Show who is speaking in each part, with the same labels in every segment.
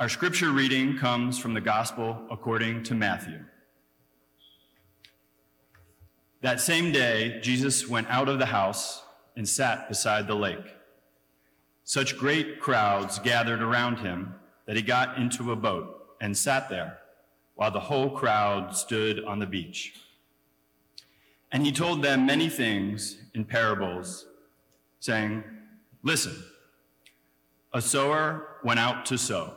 Speaker 1: Our scripture reading comes from the Gospel according to Matthew. That same day, Jesus went out of the house and sat beside the lake. Such great crowds gathered around him that he got into a boat and sat there while the whole crowd stood on the beach. And he told them many things in parables, saying, Listen, a sower went out to sow.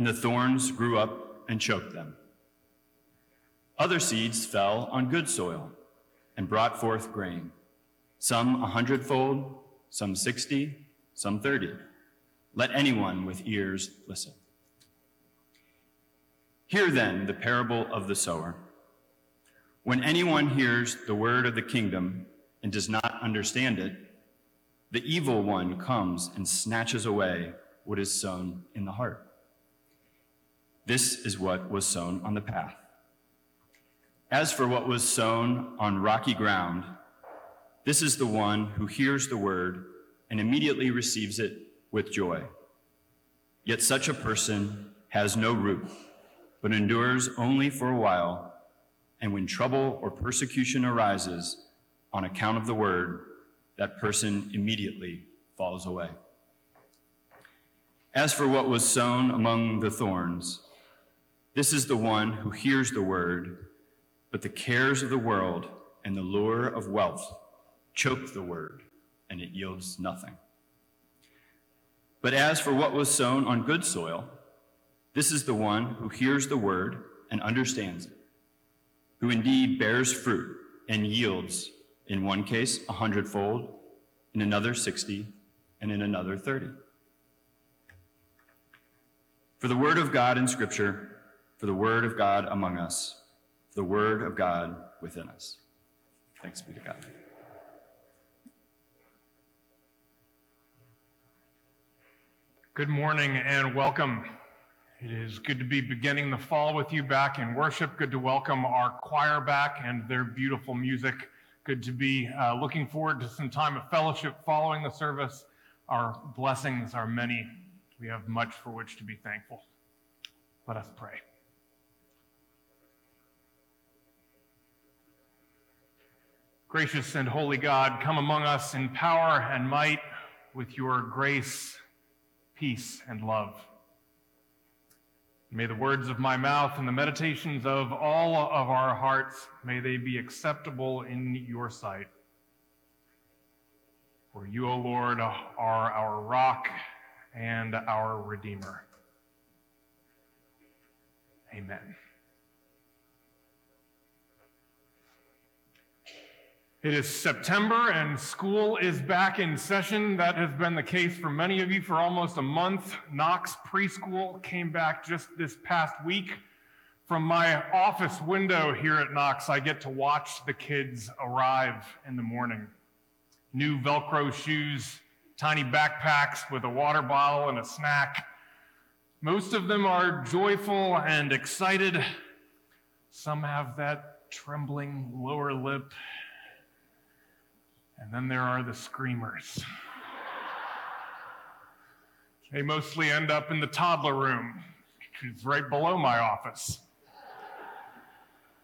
Speaker 1: and the thorns grew up and choked them. Other seeds fell on good soil and brought forth grain, some a hundredfold, some sixty, some thirty. Let anyone with ears listen. Hear then the parable of the sower. When anyone hears the word of the kingdom and does not understand it, the evil one comes and snatches away what is sown in the heart. This is what was sown on the path. As for what was sown on rocky ground, this is the one who hears the word and immediately receives it with joy. Yet such a person has no root, but endures only for a while, and when trouble or persecution arises on account of the word, that person immediately falls away. As for what was sown among the thorns, this is the one who hears the word, but the cares of the world and the lure of wealth choke the word, and it yields nothing. But as for what was sown on good soil, this is the one who hears the word and understands it, who indeed bears fruit and yields, in one case, a hundredfold, in another sixty, and in another thirty. For the word of God in Scripture, for the word of God among us, the word of God within us. Thanks be to God.
Speaker 2: Good morning and welcome. It is good to be beginning the fall with you back in worship. Good to welcome our choir back and their beautiful music. Good to be uh, looking forward to some time of fellowship following the service. Our blessings are many. We have much for which to be thankful. Let us pray. Gracious and holy God, come among us in power and might with your grace, peace, and love. May the words of my mouth and the meditations of all of our hearts, may they be acceptable in your sight. For you, O Lord, are our rock and our Redeemer. Amen. It is September and school is back in session. That has been the case for many of you for almost a month. Knox Preschool came back just this past week. From my office window here at Knox, I get to watch the kids arrive in the morning. New Velcro shoes, tiny backpacks with a water bottle and a snack. Most of them are joyful and excited. Some have that trembling lower lip and then there are the screamers. They mostly end up in the toddler room, which is right below my office.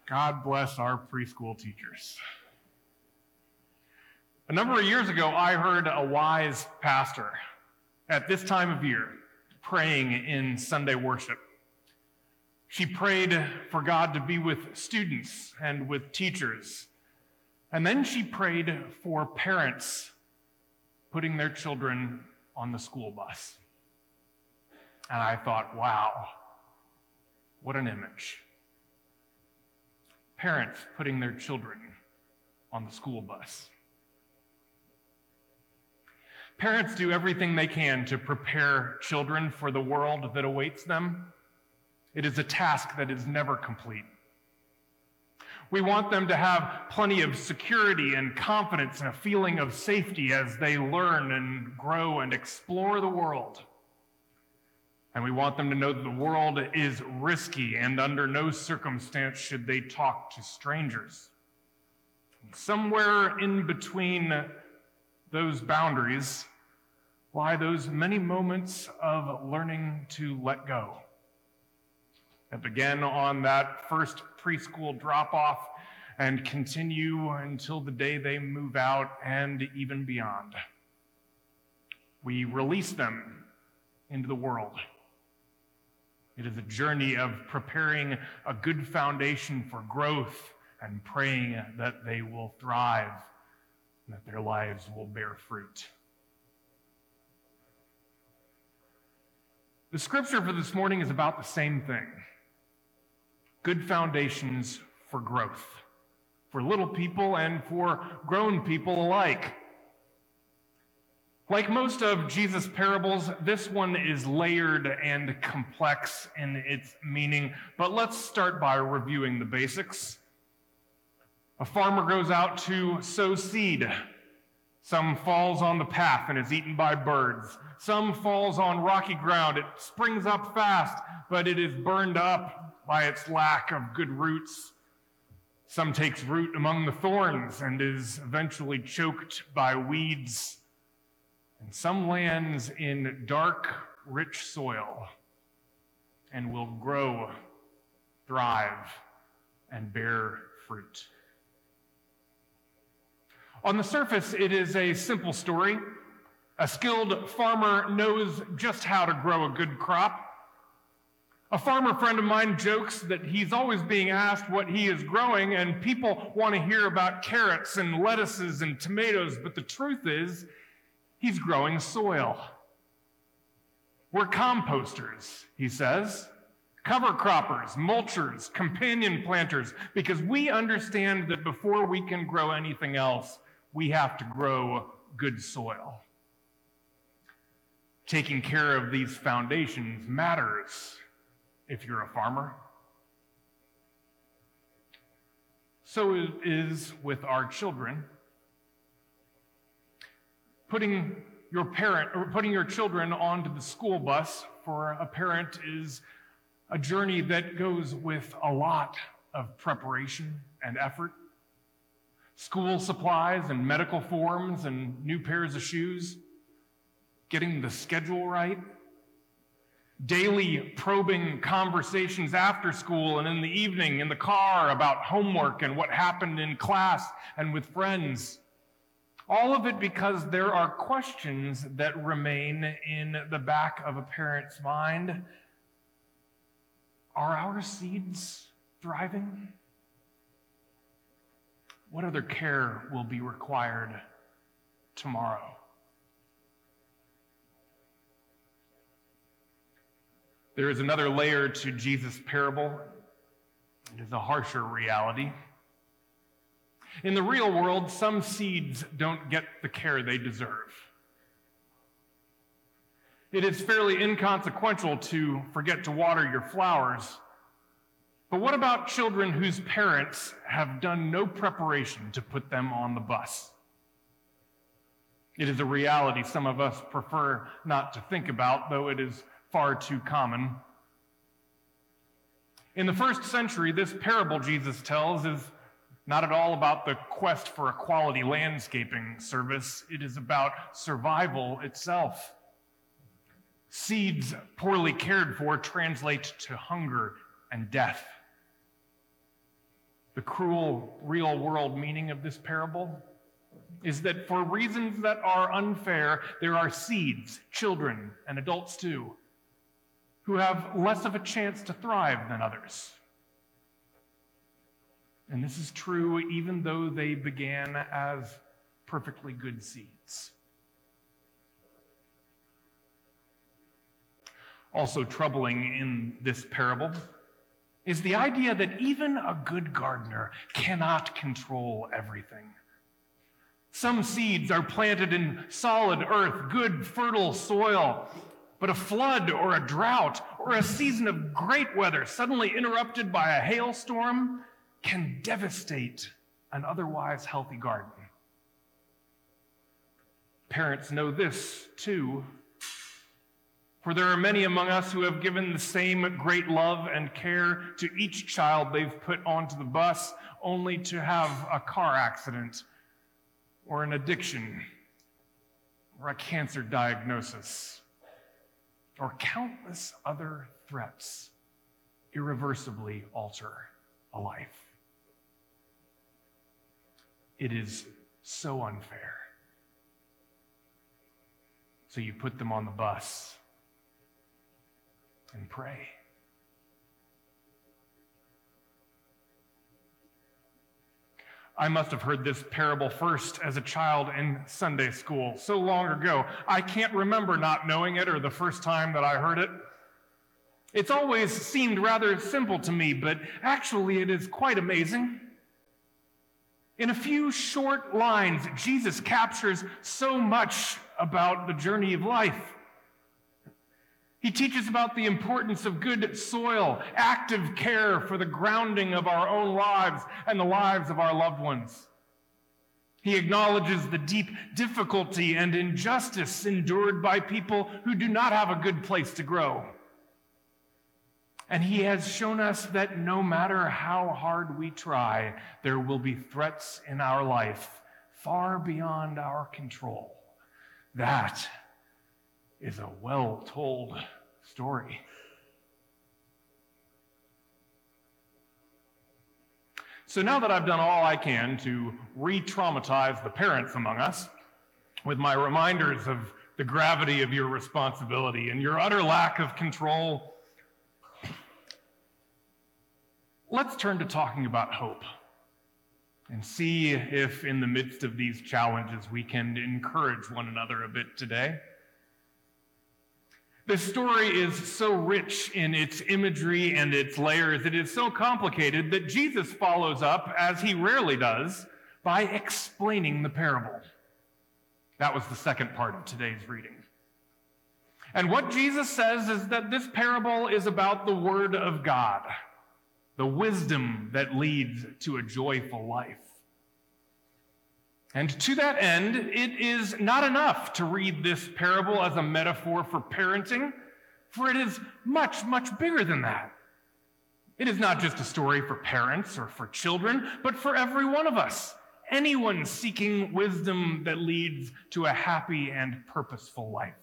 Speaker 2: God bless our preschool teachers. A number of years ago, I heard a wise pastor at this time of year praying in Sunday worship. She prayed for God to be with students and with teachers and then she prayed for parents putting their children on the school bus. And I thought, wow, what an image. Parents putting their children on the school bus. Parents do everything they can to prepare children for the world that awaits them. It is a task that is never complete. We want them to have plenty of security and confidence and a feeling of safety as they learn and grow and explore the world. And we want them to know that the world is risky and under no circumstance should they talk to strangers. Somewhere in between those boundaries lie those many moments of learning to let go. That begin on that first preschool drop off and continue until the day they move out and even beyond. We release them into the world. It is a journey of preparing a good foundation for growth and praying that they will thrive and that their lives will bear fruit. The scripture for this morning is about the same thing good foundations for growth, for little people and for grown people alike. Like most of Jesus' parables, this one is layered and complex in its meaning, but let's start by reviewing the basics. A farmer goes out to sow seed. Some falls on the path and is eaten by birds. Some falls on rocky ground. It springs up fast, but it is burned up by its lack of good roots. Some takes root among the thorns and is eventually choked by weeds. And some lands in dark, rich soil and will grow, thrive, and bear fruit. On the surface, it is a simple story. A skilled farmer knows just how to grow a good crop. A farmer friend of mine jokes that he's always being asked what he is growing, and people want to hear about carrots and lettuces and tomatoes, but the truth is, he's growing soil. We're composters, he says, cover croppers, mulchers, companion planters, because we understand that before we can grow anything else, we have to grow good soil. Taking care of these foundations matters if you're a farmer. So it is with our children. Putting your parent or putting your children onto the school bus for a parent is a journey that goes with a lot of preparation and effort. School supplies and medical forms and new pairs of shoes, getting the schedule right, daily probing conversations after school and in the evening in the car about homework and what happened in class and with friends. All of it because there are questions that remain in the back of a parent's mind. Are our seeds thriving? What other care will be required tomorrow? There is another layer to Jesus' parable. It is a harsher reality. In the real world, some seeds don't get the care they deserve. It is fairly inconsequential to forget to water your flowers. But what about children whose parents have done no preparation to put them on the bus? It is a reality some of us prefer not to think about, though it is far too common. In the first century, this parable Jesus tells is not at all about the quest for a quality landscaping service, it is about survival itself. Seeds poorly cared for translate to hunger and death. The cruel, real world meaning of this parable is that for reasons that are unfair, there are seeds, children, and adults too, who have less of a chance to thrive than others. And this is true even though they began as perfectly good seeds. Also troubling in this parable is the idea that even a good gardener cannot control everything. Some seeds are planted in solid earth, good, fertile soil. But a flood or a drought or a season of great weather suddenly interrupted by a hailstorm can devastate an otherwise healthy garden. Parents know this too, for there are many among us who have given the same great love and care to each child they've put onto the bus, only to have a car accident or an addiction or a cancer diagnosis or countless other threats irreversibly alter a life. It is so unfair. So you put them on the bus and pray. I must have heard this parable first as a child in Sunday school so long ago. I can't remember not knowing it or the first time that I heard it. It's always seemed rather simple to me, but actually it is quite amazing. In a few short lines, Jesus captures so much about the journey of life. He teaches about the importance of good soil, active care for the grounding of our own lives and the lives of our loved ones. He acknowledges the deep difficulty and injustice endured by people who do not have a good place to grow. And he has shown us that no matter how hard we try, there will be threats in our life far beyond our control. That is a well told story. So now that I've done all I can to re traumatize the parents among us with my reminders of the gravity of your responsibility and your utter lack of control, let's turn to talking about hope and see if, in the midst of these challenges, we can encourage one another a bit today. The story is so rich in its imagery and its layers, it is so complicated that Jesus follows up, as he rarely does, by explaining the parable. That was the second part of today's reading. And what Jesus says is that this parable is about the Word of God, the wisdom that leads to a joyful life. And to that end, it is not enough to read this parable as a metaphor for parenting, for it is much, much bigger than that. It is not just a story for parents or for children, but for every one of us, anyone seeking wisdom that leads to a happy and purposeful life.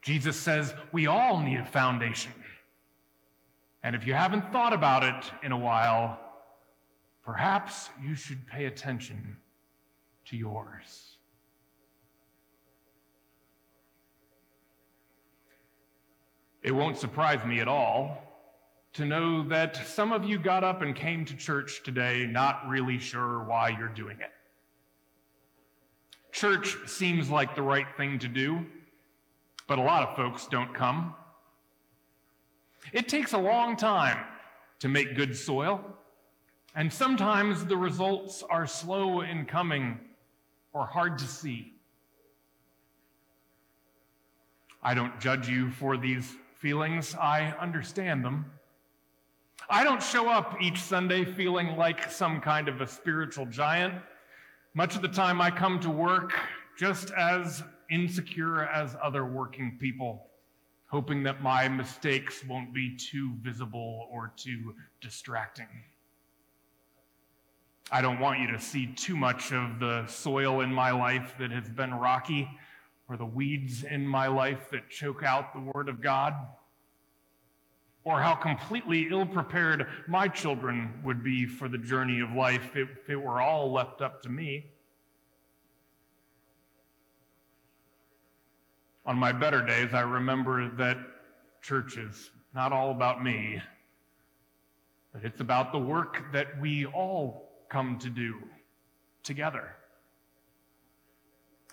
Speaker 2: Jesus says we all need a foundation. And if you haven't thought about it in a while, perhaps you should pay attention to yours. It won't surprise me at all to know that some of you got up and came to church today not really sure why you're doing it. Church seems like the right thing to do, but a lot of folks don't come. It takes a long time to make good soil, and sometimes the results are slow in coming or hard to see. I don't judge you for these feelings, I understand them. I don't show up each Sunday feeling like some kind of a spiritual giant. Much of the time, I come to work just as insecure as other working people, hoping that my mistakes won't be too visible or too distracting. I don't want you to see too much of the soil in my life that has been rocky or the weeds in my life that choke out the Word of God or how completely ill prepared my children would be for the journey of life if it were all left up to me. On my better days, I remember that church is not all about me, but it's about the work that we all come to do together.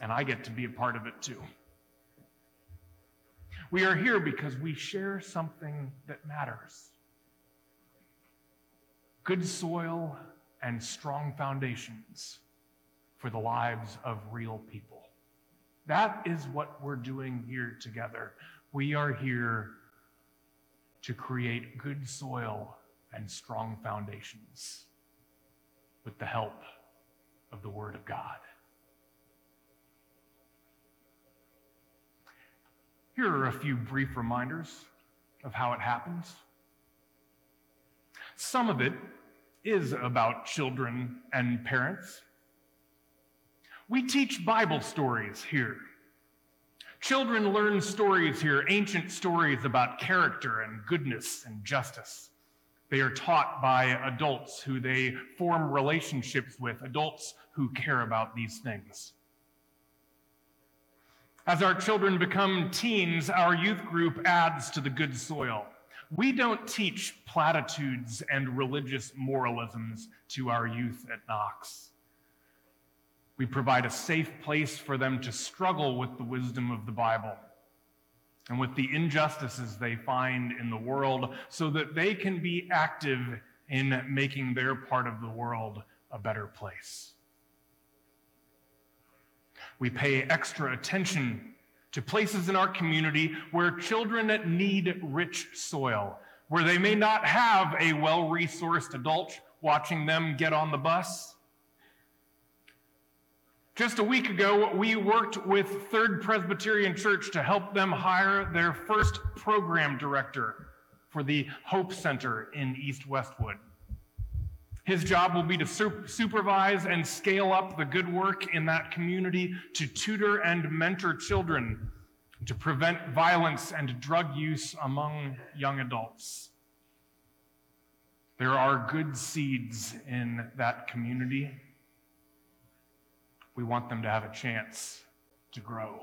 Speaker 2: And I get to be a part of it too. We are here because we share something that matters good soil and strong foundations for the lives of real people. That is what we're doing here together. We are here to create good soil and strong foundations with the help of the Word of God. Here are a few brief reminders of how it happens. Some of it is about children and parents. We teach Bible stories here. Children learn stories here, ancient stories about character and goodness and justice. They are taught by adults who they form relationships with, adults who care about these things. As our children become teens, our youth group adds to the good soil. We don't teach platitudes and religious moralisms to our youth at Knox. We provide a safe place for them to struggle with the wisdom of the Bible and with the injustices they find in the world so that they can be active in making their part of the world a better place. We pay extra attention to places in our community where children need rich soil, where they may not have a well resourced adult watching them get on the bus. Just a week ago, we worked with Third Presbyterian Church to help them hire their first program director for the Hope Center in East Westwood. His job will be to supervise and scale up the good work in that community to tutor and mentor children to prevent violence and drug use among young adults. There are good seeds in that community. We want them to have a chance to grow.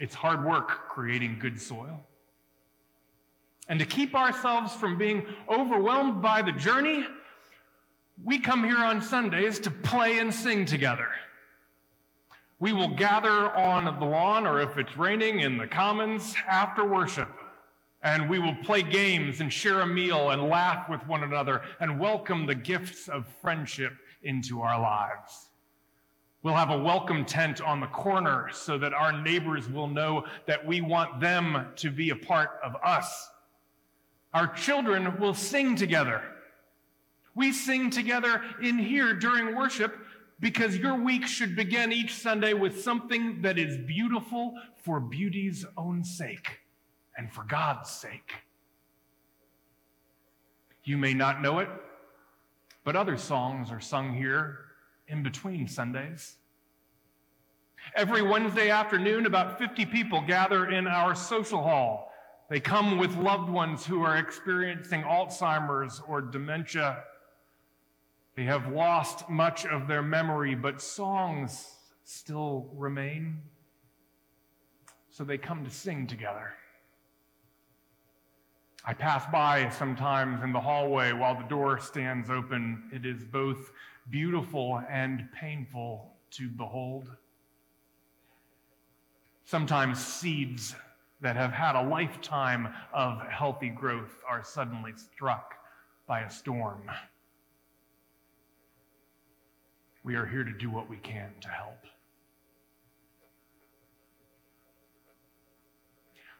Speaker 2: It's hard work creating good soil. And to keep ourselves from being overwhelmed by the journey, we come here on Sundays to play and sing together. We will gather on the lawn, or if it's raining, in the commons after worship. And we will play games and share a meal and laugh with one another and welcome the gifts of friendship into our lives. We'll have a welcome tent on the corner so that our neighbors will know that we want them to be a part of us our children will sing together. We sing together in here during worship because your week should begin each Sunday with something that is beautiful for beauty's own sake and for God's sake. You may not know it, but other songs are sung here in between Sundays. Every Wednesday afternoon, about 50 people gather in our social hall they come with loved ones who are experiencing Alzheimer's or dementia. They have lost much of their memory, but songs still remain. So they come to sing together. I pass by sometimes in the hallway while the door stands open. It is both beautiful and painful to behold. Sometimes seeds that have had a lifetime of healthy growth are suddenly struck by a storm. We are here to do what we can to help.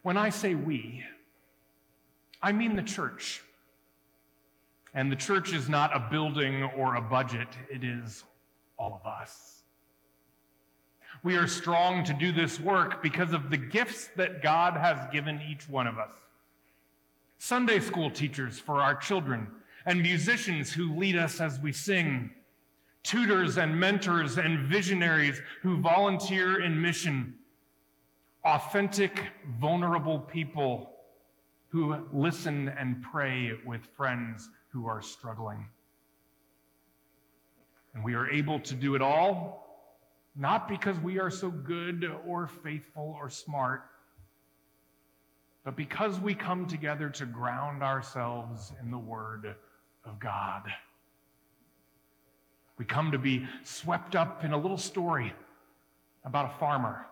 Speaker 2: When I say we, I mean the church. And the church is not a building or a budget, it is all of us. We are strong to do this work because of the gifts that God has given each one of us. Sunday school teachers for our children, and musicians who lead us as we sing, tutors and mentors and visionaries who volunteer in mission, authentic, vulnerable people who listen and pray with friends who are struggling. And we are able to do it all not because we are so good or faithful or smart, but because we come together to ground ourselves in the Word of God. We come to be swept up in a little story about a farmer,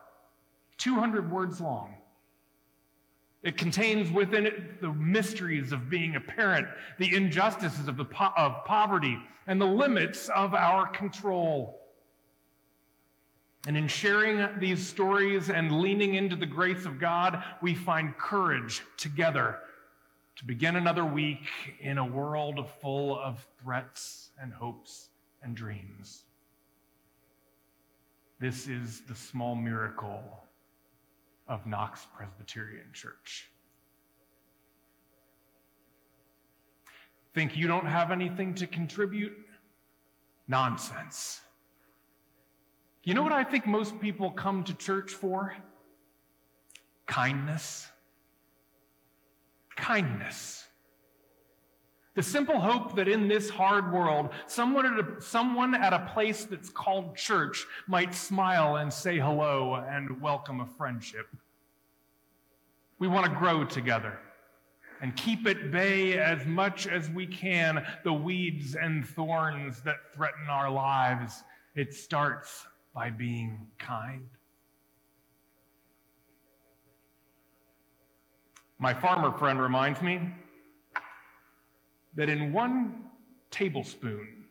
Speaker 2: 200 words long. It contains within it the mysteries of being a parent, the injustices of, the po- of poverty, and the limits of our control. And in sharing these stories and leaning into the grace of God, we find courage together to begin another week in a world full of threats and hopes and dreams. This is the small miracle of Knox Presbyterian Church. Think you don't have anything to contribute? Nonsense. You know what I think most people come to church for? Kindness. Kindness. The simple hope that in this hard world, someone at, a, someone at a place that's called church might smile and say hello and welcome a friendship. We want to grow together and keep at bay as much as we can the weeds and thorns that threaten our lives. It starts by being kind. My farmer friend reminds me that in one tablespoon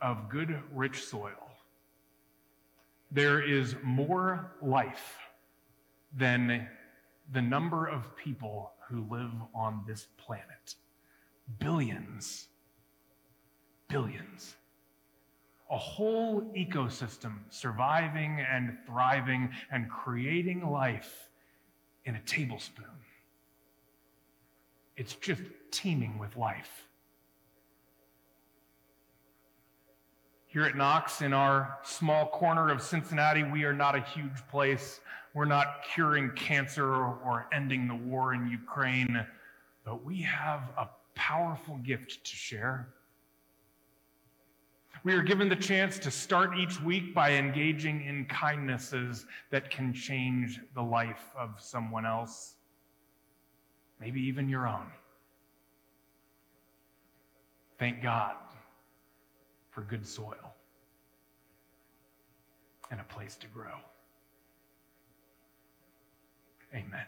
Speaker 2: of good, rich soil, there is more life than the number of people who live on this planet. Billions. Billions. A whole ecosystem surviving and thriving and creating life in a tablespoon. It's just teeming with life. Here at Knox, in our small corner of Cincinnati, we are not a huge place. We're not curing cancer or ending the war in Ukraine, but we have a powerful gift to share. We are given the chance to start each week by engaging in kindnesses that can change the life of someone else maybe even your own. Thank God for good soil and a place to grow. Amen.